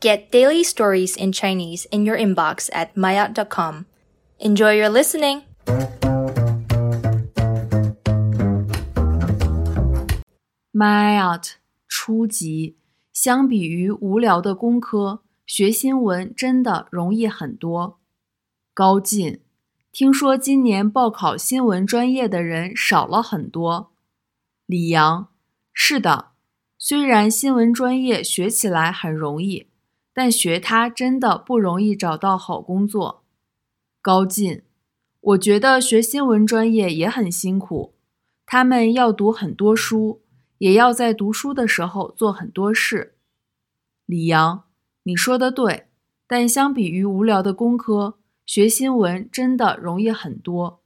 Get daily stories in Chinese in your inbox at maayot.com. Enjoy your listening! maayot 初级，相比于无聊的工科，学新闻真的容易很多。高进，听说今年报考新闻专业的人少了很多。李阳，是的，虽然新闻专业学起来很容易。但学它真的不容易找到好工作。高进，我觉得学新闻专业也很辛苦，他们要读很多书，也要在读书的时候做很多事。李阳，你说的对，但相比于无聊的工科，学新闻真的容易很多。